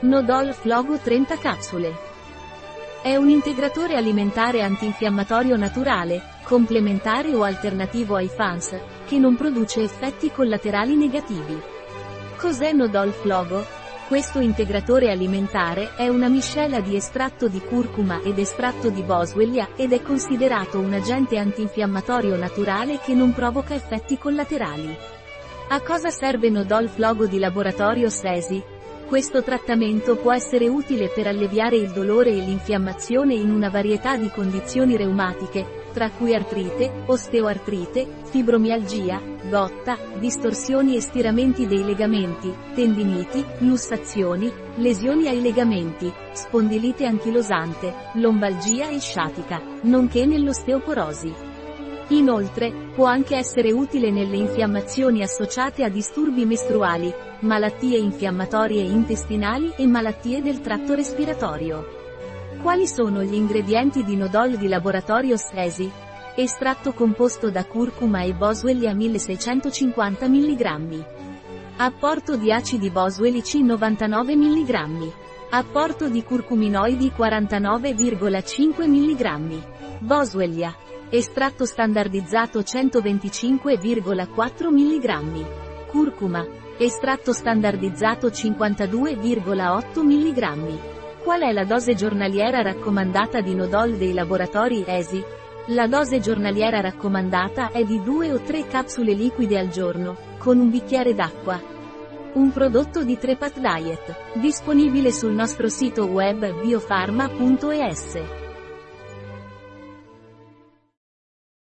Nodol Flogo 30 capsule. È un integratore alimentare antinfiammatorio naturale, complementare o alternativo ai FANS, che non produce effetti collaterali negativi. Cos'è Nodol Flogo? Questo integratore alimentare è una miscela di estratto di curcuma ed estratto di boswellia ed è considerato un agente antinfiammatorio naturale che non provoca effetti collaterali. A cosa serve Nodol Flogo di laboratorio SESI? Questo trattamento può essere utile per alleviare il dolore e l'infiammazione in una varietà di condizioni reumatiche, tra cui artrite, osteoartrite, fibromialgia, gotta, distorsioni e stiramenti dei legamenti, tendiniti, lussazioni, lesioni ai legamenti, spondilite anchilosante, lombalgia e sciatica, nonché nell'osteoporosi. Inoltre, può anche essere utile nelle infiammazioni associate a disturbi mestruali, malattie infiammatorie intestinali e malattie del tratto respiratorio. Quali sono gli ingredienti di Nodol di laboratorio Stesi? Estratto composto da curcuma e boswellia 1650 mg. Apporto di acidi boswellici 99 mg. Apporto di curcuminoidi 49,5 mg. Boswellia Estratto standardizzato 125,4 mg. Curcuma. Estratto standardizzato 52,8 mg. Qual è la dose giornaliera raccomandata di Nodol dei laboratori ESI? La dose giornaliera raccomandata è di 2 o 3 capsule liquide al giorno, con un bicchiere d'acqua. Un prodotto di Trepat Diet, disponibile sul nostro sito web biofarma.es.